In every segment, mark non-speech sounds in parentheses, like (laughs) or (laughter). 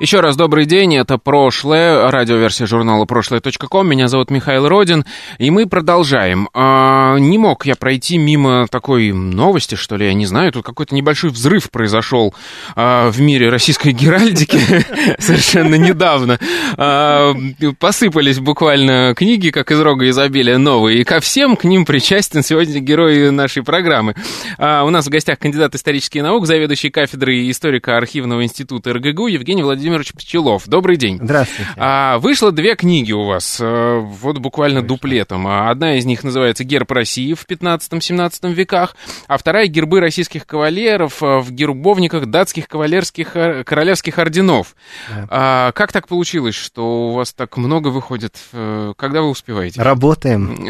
еще раз добрый день, это прошлое, радиоверсия журнала прошлое.ком. Меня зовут Михаил Родин, и мы продолжаем. А, не мог я пройти мимо такой новости, что ли, я не знаю. Тут какой-то небольшой взрыв произошел а, в мире российской геральдики (laughs) совершенно недавно. А, посыпались буквально книги, как из рога изобилия, новые, и ко всем к ним причастен сегодня герой нашей программы. А, у нас в гостях кандидат исторических наук, заведующий кафедрой историка архивного института РГГУ Евгений Владимирович Владимирович Пчелов. Добрый день. Здравствуйте. А, вышло две книги у вас, э, вот буквально Конечно. дуплетом. А одна из них называется «Герб России» в 15-17 веках, а вторая «Гербы российских кавалеров э, в гербовниках датских кавалерских э, королевских орденов». Да. А, как так получилось, что у вас так много выходит? Когда вы успеваете? Работаем.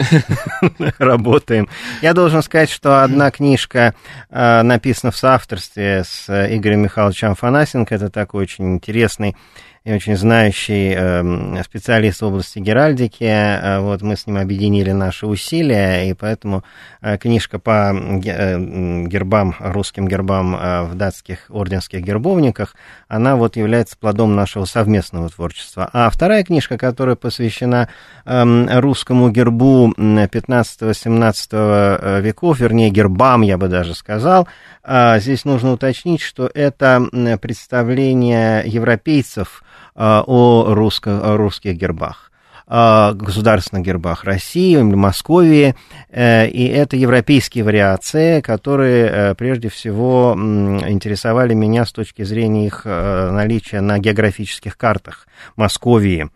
(laughs) Работаем. Я должен сказать, что одна книжка написана в соавторстве с Игорем Михайловичем Афанасенко. Это такой очень интересный известный и очень знающий э, специалист в области геральдики. Э, вот мы с ним объединили наши усилия, и поэтому э, книжка по э, гербам, русским гербам э, в датских орденских гербовниках, она вот является плодом нашего совместного творчества. А вторая книжка, которая посвящена э, русскому гербу 15-17 э, веков, вернее, гербам, я бы даже сказал, здесь нужно уточнить, что это представление европейцев о, русско, о русских гербах государственных гербах России, Московии, э, и это европейские вариации, которые э, прежде всего интересовали меня с точки зрения их э, наличия на географических картах Московии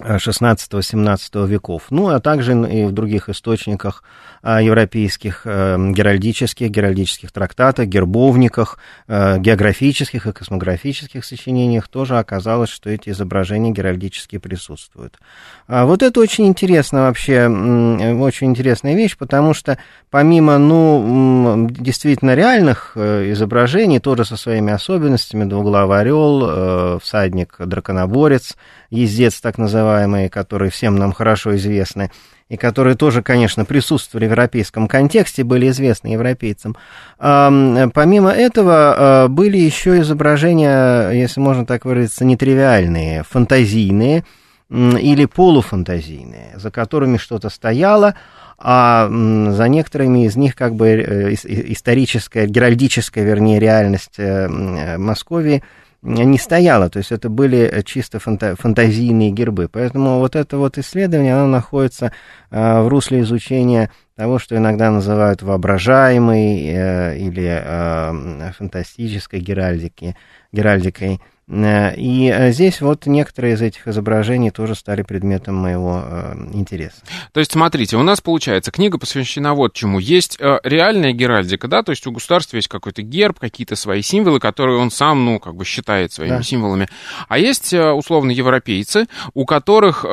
16-17 веков, ну а также и в других источниках а, европейских, э, геральдических, геральдических трактатах, гербовниках, э, географических и космографических сочинениях тоже оказалось, что эти изображения геральдические присутствуют. А вот это очень интересно вообще, очень интересная вещь, потому что помимо, ну, действительно реальных э, изображений, тоже со своими особенностями, двуглавый орел, всадник, драконоборец, ездец так называемый, которые всем нам хорошо известны, и которые тоже, конечно, присутствовали в европейском контексте, были известны европейцам. Помимо этого, а, были еще изображения, если можно так выразиться, нетривиальные, фантазийные или полуфантазийные, за которыми что-то стояло, а за некоторыми из них как бы э, историческая, геральдическая, вернее, реальность э, Московии – не стояло, то есть это были э, чисто фанта фантазийные гербы. Поэтому вот это вот исследование, оно находится э, в русле изучения того, что иногда называют воображаемой э, или э, фантастической геральдики, геральдикой. Э, и э, здесь вот некоторые из этих изображений тоже стали предметом моего э, интереса. То есть, смотрите, у нас получается, книга посвящена вот чему. Есть реальная геральдика, да, то есть у государства есть какой-то герб, какие-то свои символы, которые он сам, ну, как бы считает своими да. символами. А есть, условно, европейцы, у которых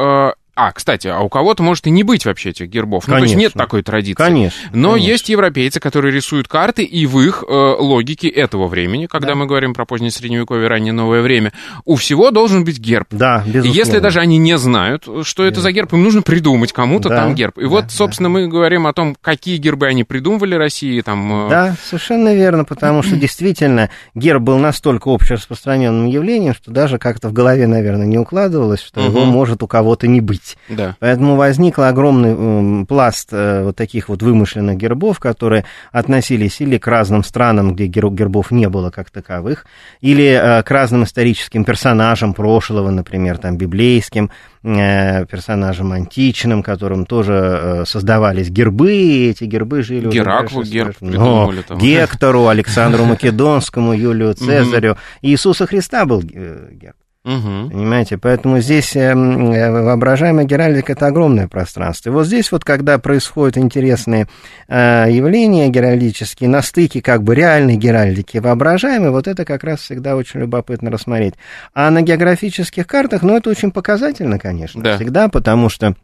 а, кстати, а у кого-то может и не быть вообще этих гербов. Ну, то есть нет такой традиции. Конечно. Но конечно. есть европейцы, которые рисуют карты, и в их э, логике этого времени, когда да. мы говорим про позднее средневековье, раннее новое время, у всего должен быть герб. Да, безусловно. И если даже они не знают, что это за герб, им нужно придумать кому-то да, там герб. И да, вот, собственно, да. мы говорим о том, какие гербы они придумывали России. Там, э... Да, совершенно верно, потому что (clears throat) действительно герб был настолько общераспространенным явлением, что даже как-то в голове, наверное, не укладывалось, что его может у кого-то не быть. Да. Поэтому возник огромный пласт э, вот таких вот вымышленных гербов, которые относились или к разным странам, где гербов не было как таковых, или э, к разным историческим персонажам прошлого, например, там, библейским, э, персонажам античным, которым тоже создавались гербы, и эти гербы жили... Гераклу герб придумали. Там. Гектору, Александру (laughs) Македонскому, Юлию Цезарю. Иисуса Христа был герб. Угу. Понимаете, поэтому здесь э, воображаемая геральдика это огромное пространство. И вот здесь вот, когда происходят интересные э, явления геральдические, на стыке как бы реальной геральдики и воображаемой, вот это как раз всегда очень любопытно рассмотреть. А на географических картах, ну, это очень показательно, конечно, да. всегда, потому что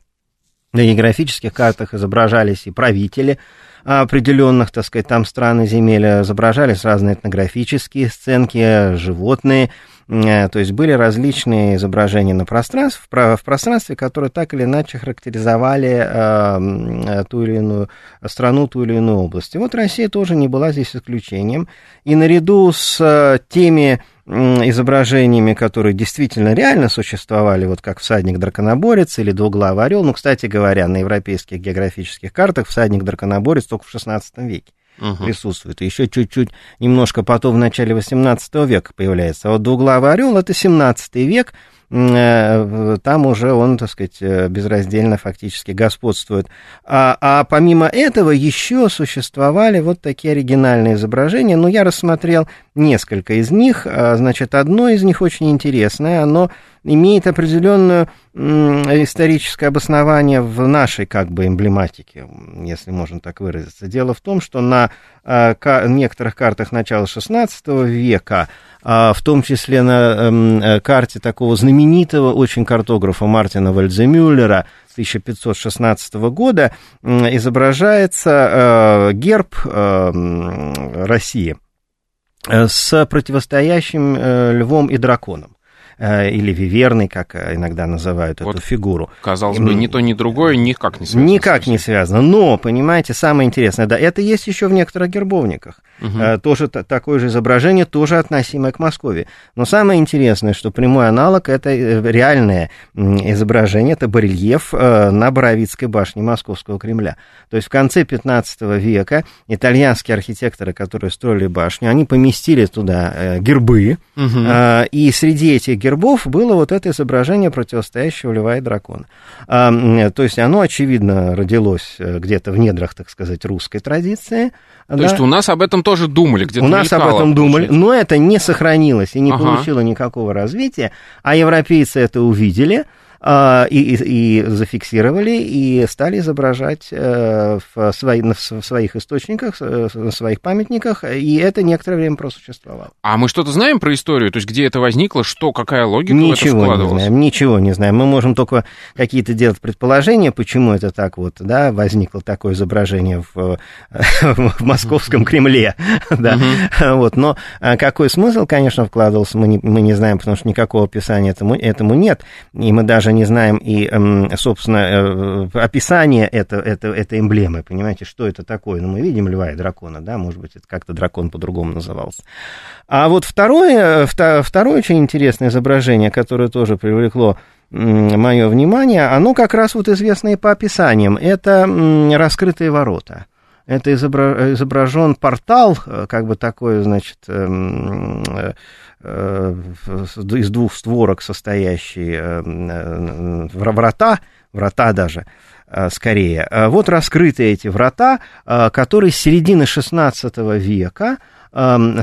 на географических картах изображались и правители, определенных, так сказать, там стран и земель, изображались разные этнографические сценки, животные, то есть были различные изображения на пространстве, в пространстве, которые так или иначе характеризовали э, ту или иную страну, ту или иную область. И вот Россия тоже не была здесь исключением. И наряду с э, теми изображениями, которые действительно реально существовали, вот как всадник-драконоборец или двуглавый орел. Ну, кстати говоря, на европейских географических картах всадник-драконоборец только в XVI веке угу. присутствует. еще чуть-чуть, немножко потом в начале 18 века появляется. А вот двуглавый орел это 17 век, там уже он, так сказать, э, безраздельно фактически господствует. А, а помимо этого еще существовали вот такие оригинальные изображения. Ну, я рассмотрел несколько из них. А, значит, одно из них очень интересное. Оно имеет определенное историческое обоснование в нашей как бы эмблематике, если можно так выразиться. Дело в том, что на некоторых картах начала XVI века а, в том числе на эм, э, карте такого знаменитого очень картографа Мартина Вальдземюллера 1516 года изображается э, герб России э, с противостоящим львом и драконом. Э, или виверной, как э, иногда называют вот, эту фигуру. Казалось бы, ни то, ни другое никак не связано. Никак не связано. Но, понимаете, самое интересное, да, это есть еще в некоторых гербовниках. Угу. Тоже такое же изображение, тоже относимое к Москве. Но самое интересное, что прямой аналог это реальное изображение, это барельеф на Боровицкой башне Московского Кремля. То есть в конце 15 века итальянские архитекторы, которые строили башню, они поместили туда гербы, угу. и среди этих гербов было вот это изображение противостоящего льва и дракона. А, то есть оно, очевидно, родилось э, где-то в недрах, так сказать, русской традиции. То да? есть у нас об этом тоже думали, где-то У нас об этом думали, но это не сохранилось и не ага. получило никакого развития, а европейцы это увидели, и, и, и зафиксировали, и стали изображать э, в, свои, в своих источниках, на своих памятниках, и это некоторое время просуществовало. А мы что-то знаем про историю? То есть где это возникло, что, какая логика ничего в это вкладывалась? Не знаем, ничего не знаем. Мы можем только какие-то делать предположения, почему это так вот, да, возникло такое изображение в, (laughs) в московском Кремле, (laughs) да, вот, но а, какой смысл, конечно, вкладывался, мы не, мы не знаем, потому что никакого описания этому, этому нет, и мы даже не знаем и, эм, собственно, э, описание это, это, этой эмблемы, понимаете, что это такое. Ну, мы видим льва и дракона, да, может быть, это как-то дракон по-другому назывался. А вот второе, второе очень интересное изображение, которое тоже привлекло мое внимание, оно как раз вот известное по описаниям. Это раскрытые ворота. Это изображен портал, э, как бы такой, значит, эм, э, Э, из двух створок состоящие э, э, врата, врата даже, скорее. Вот раскрыты эти врата, которые с середины XVI века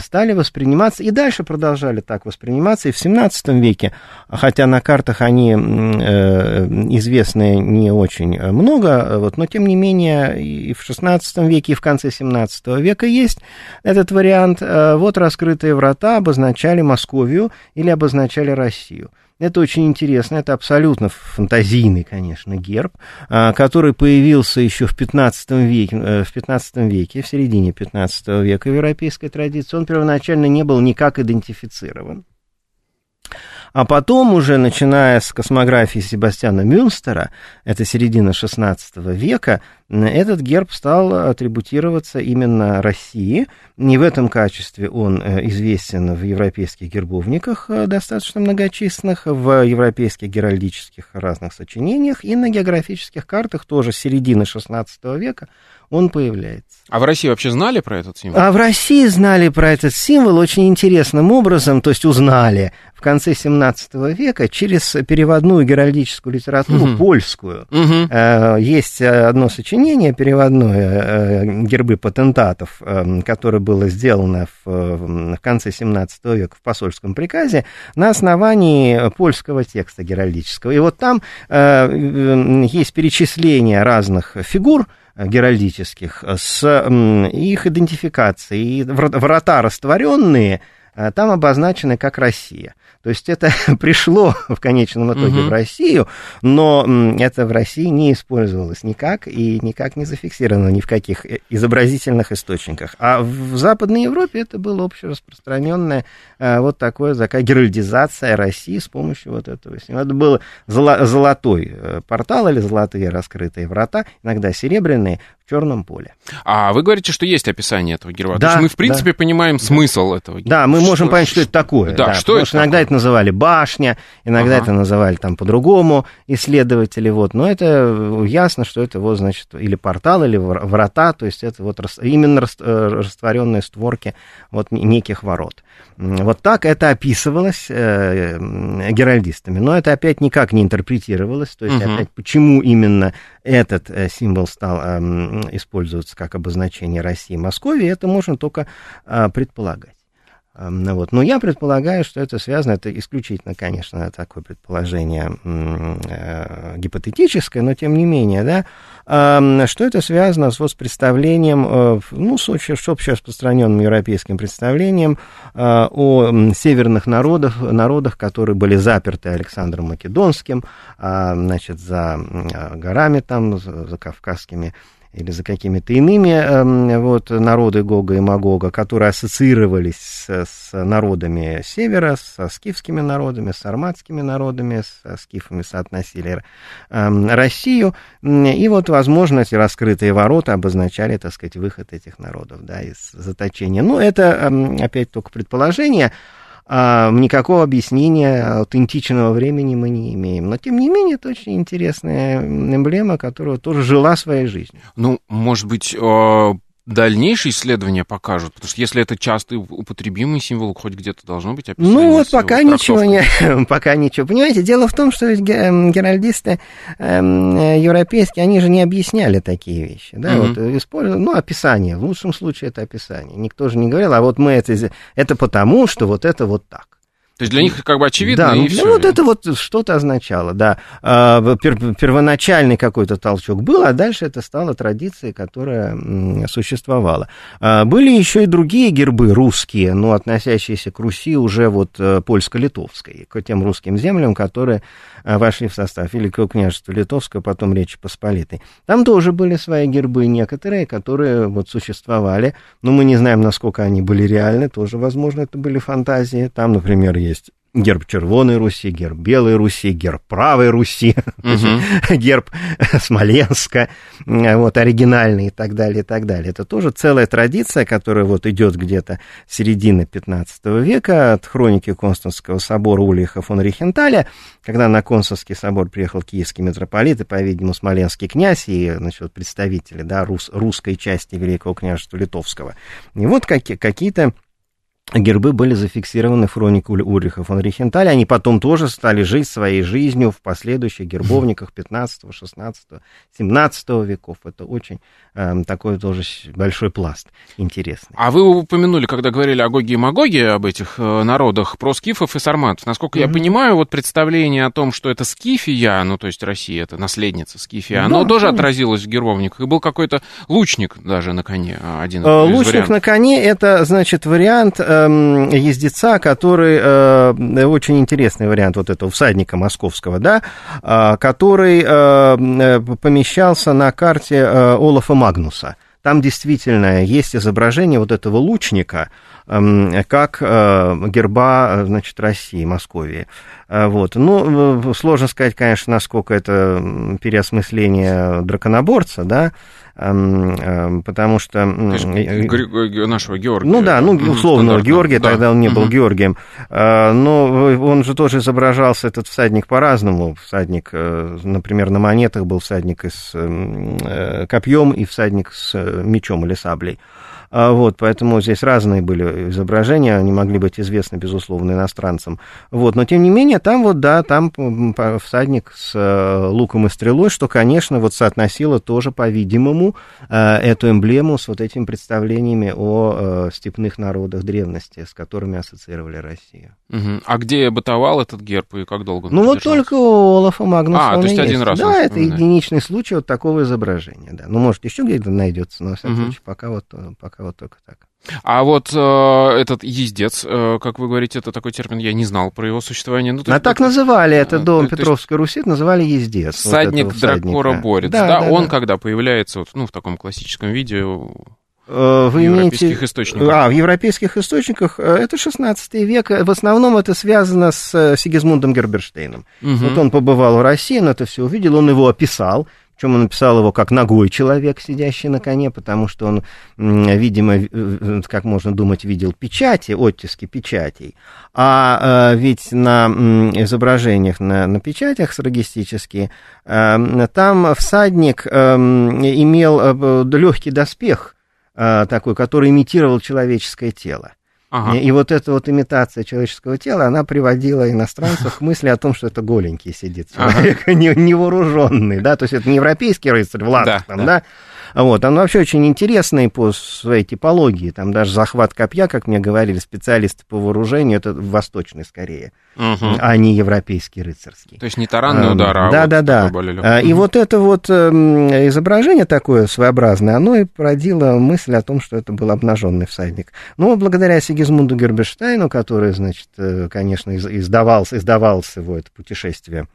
стали восприниматься, и дальше продолжали так восприниматься, и в 17 веке, хотя на картах они э, известны не очень много, вот, но тем не менее и в 16 веке, и в конце 17 века есть этот вариант. Э, вот раскрытые врата обозначали Московию или обозначали Россию. Это очень интересно, это абсолютно фантазийный, конечно, герб, а, который появился еще в 15 веке, э, в 15 веке, в середине 15 века в европейской традиции. Он первоначально не был никак идентифицирован. А потом уже, начиная с космографии Себастьяна Мюнстера, это середина XVI века, этот герб стал атрибутироваться именно России. Не в этом качестве он э, известен в европейских гербовниках э, достаточно многочисленных, в европейских геральдических разных сочинениях и на географических картах тоже середины XVI века он появляется. А в России вообще знали про этот символ? А в России знали про этот символ очень интересным образом, то есть узнали в конце 17 века через переводную геральдическую литературу угу. польскую. Угу. Есть одно сочинение переводное э, «Гербы патентатов», э, которое было сделано в, в конце 17 века в посольском приказе на основании польского текста геральдического. И вот там есть перечисление разных фигур, геральдических, с их идентификацией. И врата растворенные там обозначены как Россия. То есть это (laughs) пришло в конечном итоге угу. в Россию, но это в России не использовалось никак и никак не зафиксировано ни в каких э, изобразительных источниках. А в Западной Европе это было общераспространенное э, вот такое, такая геральдизация России с помощью вот этого. Это был золотой э, портал или золотые раскрытые врата, иногда серебряные, в черном поле. А вы говорите, что есть описание этого герба. Да, То есть мы, в принципе, да, понимаем да. смысл этого герба. Да, мы что, можем понять, что, что это такое. Да, да что это что иногда это называли башня, иногда ага. это называли там по-другому исследователи. Вот. Но это ясно, что это вот, значит, или портал, или врата, то есть это вот именно э, растворенные створки вот неких ворот. Вот так это описывалось э, геральдистами. Но это опять никак не интерпретировалось. То есть угу. опять почему именно этот э, символ стал э, использоваться как обозначение России и Московии, это можно только э, предполагать. Ну вот. Но я предполагаю, что это связано, это исключительно, конечно, такое предположение э, гипотетическое, но тем не менее, да, э, что это связано с, вот, с представлением, э, ну, с, с общераспространенным европейским представлением э, о северных народах, народах, которые были заперты Александром Македонским, э, значит, за горами там, за кавказскими или за какими-то иными эм, вот, народы Гога и Магога, которые ассоциировались с, с народами севера, со скифскими народами, с арматскими народами, со скифами соотносили э, Россию. И вот, возможно, эти раскрытые ворота обозначали, так сказать, выход этих народов да, из заточения. Но это, э, опять, только предположение а, никакого объяснения аутентичного времени мы не имеем. Но, тем не менее, это очень интересная эмблема, которая тоже жила своей жизнью. Ну, может быть, а, дальнейшие исследования покажут? Потому что если это часто употребимый символ, хоть где-то должно быть описание. Ну вот пока ничего не, (laughs) пока ничего. Понимаете, дело в том, что ведь эм, геральдисты э, европейские, они же не объясняли такие вещи, да, mm-hmm. вот используют, ну описание, в лучшем случае это описание. Никто же не говорил, а вот мы это, это потому, что вот это вот так. То есть для них как бы очевидно. Да, и ну, вот это вот что-то означало, да. А, первоначальный какой-то толчок был, а дальше это стало традицией, которая существовала. А, были еще и другие гербы русские, но относящиеся к Руси уже вот э, польско-литовской, к тем русским землям, которые э, вошли в состав Великого княжества Литовского, потом Речи Посполитой. Там тоже были свои гербы некоторые, которые вот существовали, но мы не знаем, насколько они были реальны, тоже, возможно, это были фантазии. Там, например, есть герб Червоной Руси, герб Белой Руси, герб Правой Руси, (laughs) угу. герб (laughs) Смоленска, вот, оригинальный и так далее, и так далее. Это тоже целая традиция, которая вот идет где-то с середины 15 века от хроники Константского собора Ульриха фон Рихенталя, когда на Константский собор приехал киевский митрополит и, по-видимому, смоленский князь и, значит, представители, да, рус, русской части Великого княжества Литовского. И вот какие, какие-то гербы были зафиксированы в хронике Ульриха фон Рихенталя. Они потом тоже стали жить своей жизнью в последующих гербовниках 15, 16, 17 веков. Это очень э, такой тоже большой пласт интересный. А вы упомянули, когда говорили о Гоге и Магоге, об этих э, народах, про скифов и сарматов. Насколько mm-hmm. я понимаю, вот представление о том, что это скифия, ну, то есть Россия, это наследница скифия, да, оно тоже конечно. отразилось в гербовниках. И был какой-то лучник даже на коне, а, один э, Лучник вариантов. на коне, это, значит, вариант э, ездеца, который э, очень интересный вариант вот этого всадника московского, да, э, который э, помещался на карте Олафа Магнуса. Там действительно есть изображение вот этого лучника, эм, как герба, значит, России, Московии. Вот. Ну, сложно сказать, конечно, насколько это переосмысление драконоборца, да, потому что... нашего Георгия. Ну да, ну, условного Георгия, да. тогда он не был Георгием. А, но он же тоже изображался, этот всадник, по-разному. Всадник, э, например, на монетах был всадник с э, копьем и всадник с э, мечом или саблей. А, вот, поэтому здесь разные были изображения, они могли быть известны, безусловно, иностранцам. Вот, но, тем не менее, там вот, да, там всадник с э, луком и стрелой, что, конечно, вот соотносило тоже, по-видимому, э, эту эмблему с вот этими представлениями о э, степных народах древности, с которыми ассоциировали Россию. Угу. А где бытовал этот герб и как долго он Ну, вот только у Олафа Магнуса А, то есть, есть один раз. Да, это единичный случай вот такого изображения, да. Ну, может, еще где-то найдется, но, во всяком угу. случае, пока вот, пока вот только так. А вот э, этот ездец, э, как вы говорите, это такой термин, я не знал про его существование. Ну, а так называли это дом Петровской Руси, называли ездец. Всадник вот Дракора-борец, да, да, да, он да. когда появляется вот, ну, в таком классическом виде, Э, вы в имеете... европейских источниках. А, в европейских источниках э, это 16 век. В основном это связано с э, Сигизмундом Герберштейном. Угу. Вот он побывал в России, он это все увидел, он его описал. Причем он написал его как ногой человек, сидящий на коне, потому что он, видимо, как можно думать, видел печати, оттиски печатей. А ведь на изображениях, на, на печатях сарагистические, там всадник имел легкий доспех, Э, такой, который имитировал человеческое тело. Ага. И вот эта вот имитация человеческого тела, она приводила иностранцев к мысли о том, что это голенький сидит человек, ага. невооруженный, да, то есть это не европейский рыцарь в латах, да, там, да. да, вот, он вообще очень интересный по своей типологии. Там даже захват копья, как мне говорили специалисты по вооружению, это восточный скорее, угу. а не европейский рыцарский. То есть не таранный удар, а Да, вот да, да. А, и угу. вот это вот эм, изображение такое своеобразное, оно и породило мысль о том, что это был обнаженный всадник. Но благодаря Сигизмунду Герберштейну, который, значит, э, конечно, издавался, издавался его это путешествие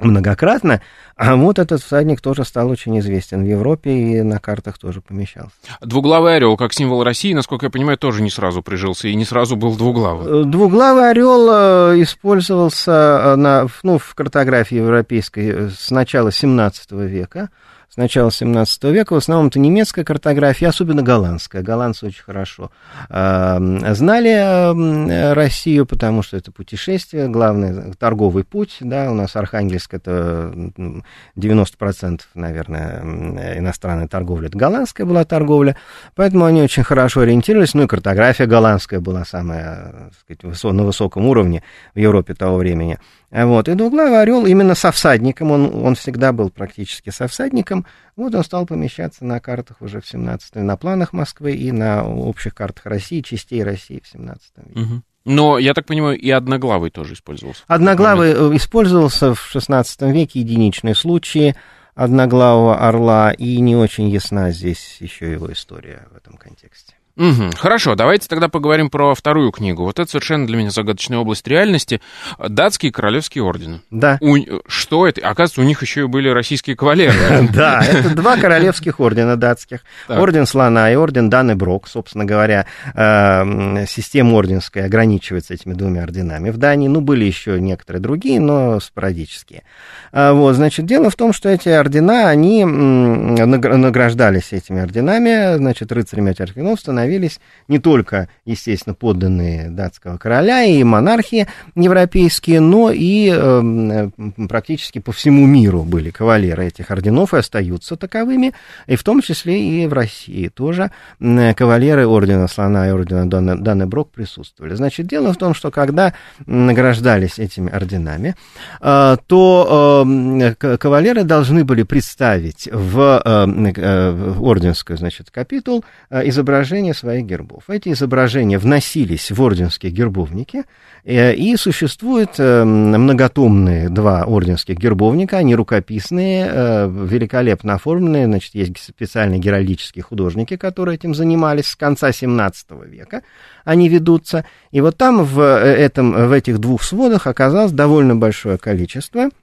многократно, а вот этот всадник тоже стал очень известен в Европе и на картах тоже помещался. Двуглавый орел, как символ России, насколько я понимаю, тоже не сразу прижился и не сразу был двуглавый. Э, двуглавый орел э, использовался э, на, ну, в картографии европейской с начала 17 века с начала 17 века. В основном это немецкая картография, особенно голландская. Голландцы очень хорошо э, знали э, Россию, потому что это путешествие, главный торговый путь. Да, у нас Архангельск это 90%, наверное, иностранной торговли. Это голландская была торговля, поэтому они очень хорошо ориентировались. Ну и картография голландская была самая, так сказать, на высоком уровне в Европе того времени. Вот. И двуглавый орел именно со всадником, он, он всегда был практически со всадником, вот он стал помещаться на картах уже в 17 на планах Москвы и на общих картах России, частей России в 17 веке. Угу. Но, я так понимаю, и одноглавый тоже использовался. Одноглавый э, использовался в 16 веке, единичные случаи одноглавого орла, и не очень ясна здесь еще его история в этом контексте. Угу, хорошо, давайте тогда поговорим про вторую книгу. Вот это совершенно для меня загадочная область реальности. Датские королевские ордены. Да. У, что это? Оказывается, у них еще и были российские кавалеры. Да, (laughs) это два королевских ордена датских. Орден Слона и орден Даны Брок. Собственно говоря, эм, система орденская ограничивается этими двумя орденами в Дании. Ну, были еще некоторые другие, но спорадические. А, вот, значит, дело в том, что эти ордена, они награждались этими орденами, значит, рыцарями от становились не только, естественно, подданные датского короля и монархии европейские, но и э, практически по всему миру были кавалеры этих орденов и остаются таковыми, и в том числе и в России тоже кавалеры ордена Слона и ордена Даннеброк присутствовали. Значит, дело в том, что когда награждались этими орденами, э, то э, кавалеры должны были представить в э, э, орденскую, значит, капитул э, изображение изображения своих гербов. Эти изображения вносились в орденские гербовники, э, и существуют э, многотомные два орденских гербовника, они рукописные, э, великолепно оформленные, значит, есть специальные геральдические художники, которые этим занимались с конца 17 века, они ведутся, и вот там в, этом, в этих двух сводах оказалось довольно большое количество –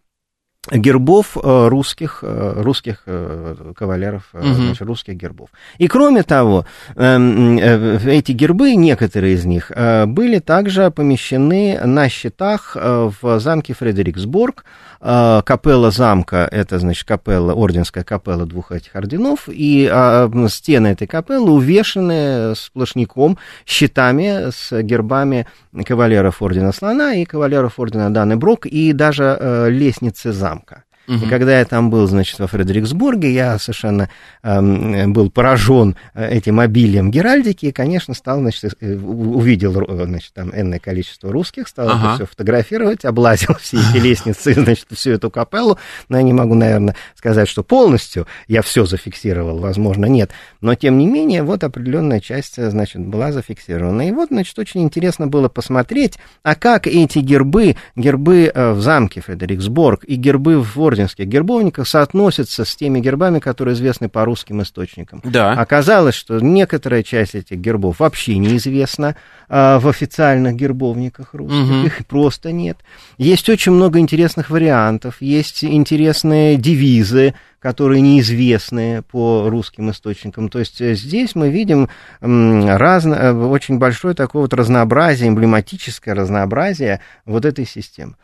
гербов э, русских, э, русских э, кавалеров, угу. значит, русских гербов. И кроме того, эм, эти гербы, некоторые из них, были также помещены на счетах в замке Фредериксбург, капелла замка, это, значит, капелла, орденская капелла двух этих орденов, и а, стены этой капеллы увешаны сплошняком щитами с гербами кавалеров ордена Слона и кавалеров ордена Даны Брок, и даже лестницы замка замка. Угу. И когда я там был, значит, во Фредериксбурге, я совершенно э, был поражен э, этим обилием геральдики, и, конечно, стал, значит, э, увидел, значит, там энное количество русских, стал ага. это все фотографировать, облазил (laughs) все эти лестницы, значит, всю эту капеллу, но я не могу, наверное, сказать, что полностью я все зафиксировал, возможно, нет, но, тем не менее, вот определенная часть, значит, была зафиксирована. И вот, значит, очень интересно было посмотреть, а как эти гербы, гербы в замке Фредериксбург и гербы в Орде орденских гербовников соотносятся с теми гербами, которые известны по русским источникам. Да. Оказалось, что некоторая часть этих гербов вообще неизвестна а, в официальных гербовниках русских, Мгм. их просто нет. Есть очень много интересных вариантов, есть интересные девизы, которые неизвестны по русским источникам. То есть э, здесь мы видим разно, э, очень большое такое вот разнообразие, эмблематическое разнообразие вот этой системы.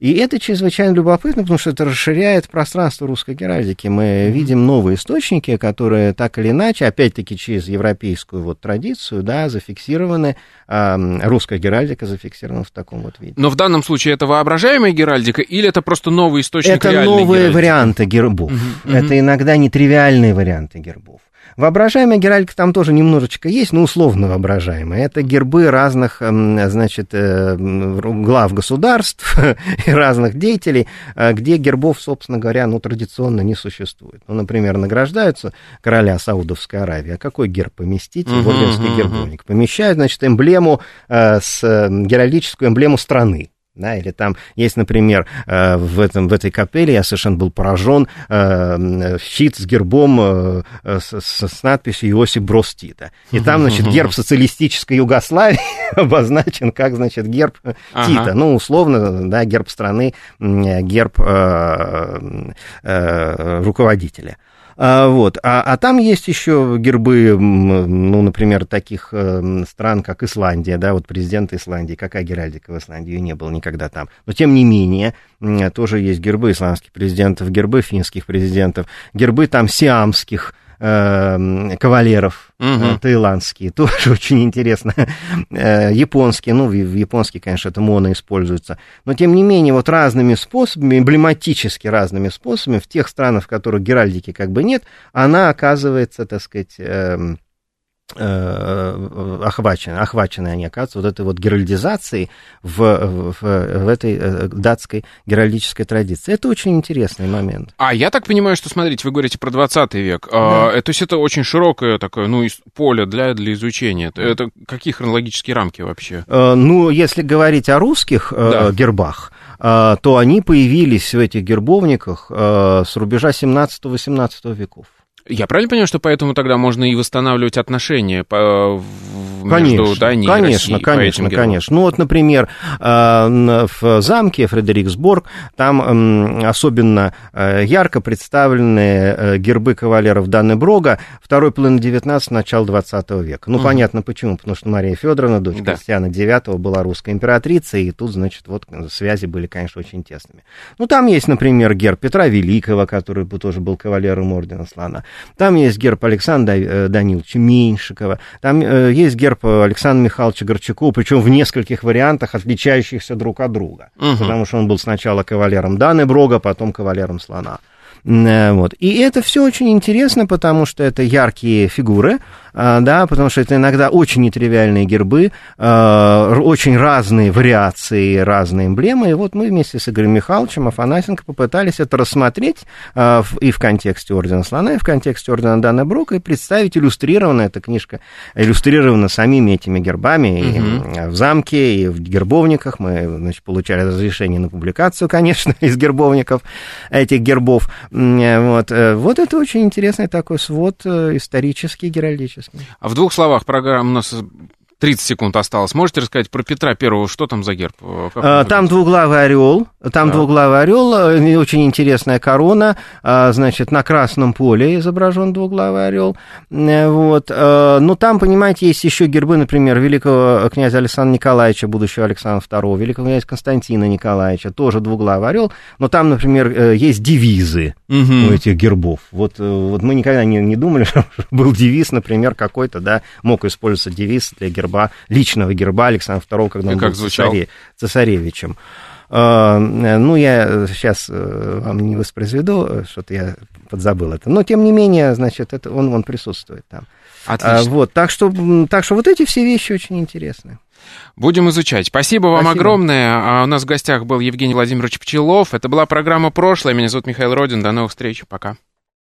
И это чрезвычайно любопытно, потому что это расширяет пространство русской геральдики. Мы видим новые источники, которые так или иначе, опять-таки через европейскую вот традицию, да, зафиксированы, а, русская геральдика зафиксирована в таком вот виде. Но в данном случае это воображаемая геральдика или это просто новый источник Это новые геральдики? варианты гербов. Мгм. Это иногда нетривиальные варианты гербов. Воображаемая геральдика там тоже немножечко есть, но условно воображаемая. Это гербы разных, м, значит, э, глав государств (laughs) и разных деятелей, э, где гербов, собственно говоря, ну, традиционно не существует. Ну, например, награждаются короля Саудовской Аравии. А какой герб поместить в орденский гербовник? Помещают, значит, эмблему, э, с, геральдическую эмблему страны. Да, или там есть, например, э, в, этом, в этой капелле, я совершенно был поражен, э, щит с гербом, э, с, с- надписью «Иосиф Брос Тита». И там, (laughs) значит, герб социалистической Югославии (laughs) обозначен как, значит, герб Ага. Тита. Ну, условно, да, герб страны, герб руководителя. А, вот. а, а там есть еще гербы, ну, например, таких э, стран, как Исландия, да, вот президент Исландии, какая геральдика в Исландии, ее не было никогда там. Но, тем не менее, тоже есть гербы исландских президентов, гербы финских президентов, гербы там сиамских э, кавалеров э, таиландские, (laughs) тоже очень интересно. Э, Японские, ну, в в японский, конечно, это моно используется. Но, тем не менее, вот разными способами, эмблематически разными способами, в тех странах, в которых геральдики как бы нет, она оказывается, так сказать, эм, э, охвачены, охвачены они, оказывается, вот этой вот геральдизацией в, в, в этой э, датской геральдической традиции. Это очень интересный момент. А я так понимаю, что, смотрите, вы говорите про 20 век. А, э, то есть это очень широкое такое, ну, поле для, для изучения. Это, это какие хронологические рамки вообще? Э, Ну, если говорить о русских э, Да. гербах, э, то они появились в этих гербовниках э, с рубежа 17-18 веков. Я правильно понимаю, что поэтому тогда можно и восстанавливать отношения по, в- между Конечно, Данией и конечно, Россией по конечно, гербам? конечно. Ну вот, например, э, в замке Фредериксборг там особенно э, ярко представлены э, гербы кавалеров Даннеброга второй половины 19 начала 20 века. Ну, Мгм. понятно почему, потому что Мария Федоровна, дочь Да. Кристиана IX, была русской императрицей, и тут, значит, вот связи были, конечно, очень тесными. Ну, там есть, например, герб Петра Великого, который бы тоже был кавалером ордена Слона. Там есть герб Александра э, Даниловича Меньшикова. Там э, есть герб Александра Михайловича Горчакова, причем в нескольких вариантах, отличающихся друг от друга. Мгм. Потому что он был сначала кавалером Даны Брога, потом кавалером Слона. Э, Вот. И это все очень интересно, потому что это яркие фигуры, а, да, потому что это иногда очень нетривиальные гербы, а, очень разные вариации, разные эмблемы. И вот мы вместе с Игорем Михайловичем Афанасенко попытались это рассмотреть а, и в контексте Ордена Слона, и в контексте Ордена Дана Брука, и представить иллюстрированно, эта книжка иллюстрирована самими этими гербами, и Мгм. м, в замке, и в гербовниках. Мы, значит, получали разрешение на публикацию, (laughs) конечно, из гербовников этих гербов. Э, Вот, э, вот это очень интересный такой свод э, исторический, геральдический. А в двух словах, программа у нас 30 секунд осталось. Можете рассказать про Петра Первого? Что там за герб? Э, как А, Там двуглавый орел, там Да. двуглавый орел, э, очень интересная корона, а, значит, на красном поле изображен двуглавый орел. Э, Вот. Но там, понимаете, есть еще гербы, например, великого князя Александра Николаевича, будущего Александра II, великого князя Константина Николаевича, тоже двуглавый орел. Но там, например, есть девизы Мгм. у этих гербов. Вот, вот мы никогда не, не думали, (laughs) что был девиз, например, какой-то, да, мог использоваться девиз для герба, личного герба Александра II, когда И он как был звучал? цесаре- цесаревичем. А, Ну, я сейчас вам не воспроизведу, э, что-то я подзабыл это. Но, тем не менее, значит, это, он, он присутствует там. А, Отлично. Вот, так что, так что вот эти все вещи очень интересны. Будем изучать. Спасибо вам Спасибо. огромное. А У нас в гостях был Евгений Владимирович Пчелов. Это была программа «Прошлое». Меня зовут Михаил Родин. До новых встреч. Пока.